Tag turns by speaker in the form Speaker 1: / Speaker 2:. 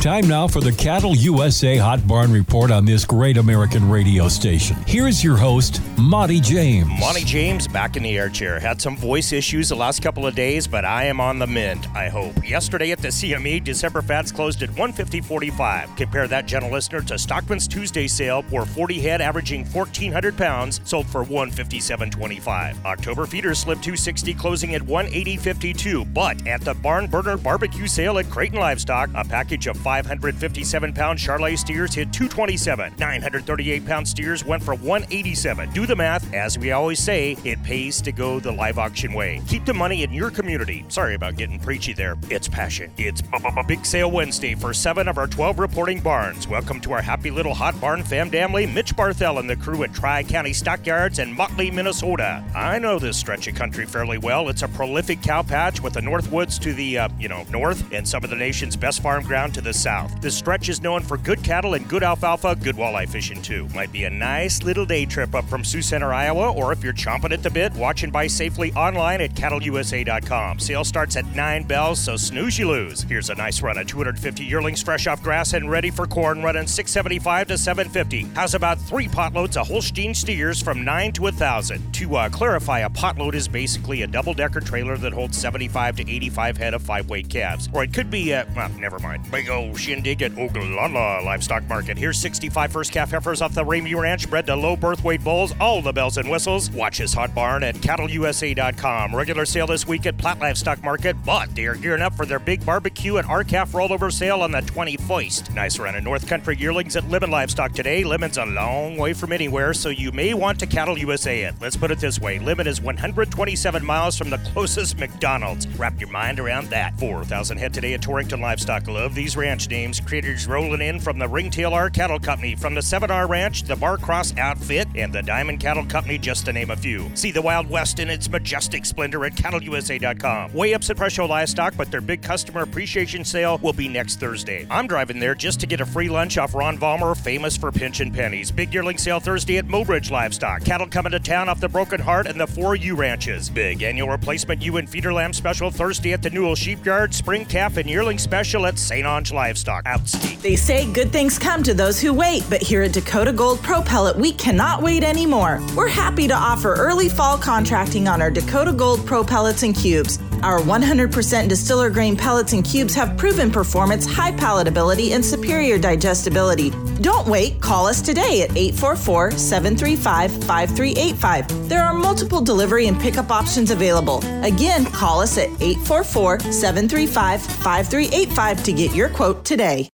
Speaker 1: Time now for the Cattle USA Hot Barn Report on this great American radio station. Here's your host, Monte James.
Speaker 2: Monte James back in the air chair. Had some voice issues the last couple of days, but I am on the mend, I hope. Yesterday at the CME, December fats closed at 150.45. Compare that, gentle listener, to Stockman's Tuesday sale, where 40 head averaging 1,400 pounds sold for 157.25. October feeders slipped 260, closing at 180.52. But at the Barn Burner Barbecue sale at Creighton Livestock, a package of 557 pound Charolais steers hit 227. 938 pound steers went for 187. Do the math. As we always say, it pays to go the live auction way. Keep the money in your community. Sorry about getting preachy there. It's passion. It's Big Sale Wednesday for seven of our 12 reporting barns. Welcome to our happy little hot barn fam family, Mitch Barthel and the crew at Tri County Stockyards in Motley, Minnesota. I know this stretch of country fairly well. It's a prolific cow patch with the Northwoods to the, uh, you know, north and some of the nation's best farm ground to the south. This stretch is known for good cattle and good alfalfa, good walleye fishing too. Might be a nice little day trip up from Sioux Center, Iowa, or if you're chomping at the bit, watch and buy safely online at cattleusa.com. Sale starts at 9 bells, so snooze you lose. Here's a nice run of 250 yearlings fresh off grass and ready for corn running 675 to 750. How's about three potloads of Holstein steers from 9 to 1,000? To uh, clarify, a potload is basically a double decker trailer that holds 75 to 85 head of five weight calves. Or it could be, uh, well, never mind. Big old shindig at Ogallala Livestock Market. Here's 65 first calf heifers off the Ramey Ranch, bred to low birth weight bulls, all the bells and whistles. Watch his hot barn at cattleusa.com. Regular sale this week at Platte Livestock Market, but they are gearing up for their big barbecue and our calf rollover sale on the 21st. Nice run of North Country yearlings at Lemmon Livestock today. Lemmon's a long way from anywhere, so you may want to Cattle USA it. Let's put it this way Lemmon is 127 miles from the closest McDonald's. Wrap your mind around that. 4,000 head today at Torrington Livestock. Love these ranch names. Creators rolling in from the Ringtail R Cattle Company, from the 7R Ranch, the Bar Cross Outfit, and the Diamond Cattle Company, just to name a few. See the Wild West in its majestic splendor at cattleusa.com. Way ups at Presho Livestock, but their big customer appreciation sale will be next Thursday. I'm driving there just to get a free lunch off Ron Valmer, famous for pinch and pennies. Big yearling sale Thursday at Mobridge Livestock. Cattle coming to town off the Broken Heart and the 4U ranches. Big annual replacement ewe and feeder lamb special Thursday at the Newell Sheepyard. Spring calf and yearling special at St. Onge Livestock. Outsteep.
Speaker 3: They say good things come to those who wait, but here at Dakota Gold Pro Pellet, we cannot wait anymore. We're happy to offer early fall contracting on our Dakota Gold Pro Pellets and Cubes. Our 100% distiller grain pellets and cubes have proven performance, high palatability, and superior digestibility. Don't wait, call us today at 844 735 5385. There are multiple delivery and pickup options available. Again, call us at 844 735 5385 to get your quote today.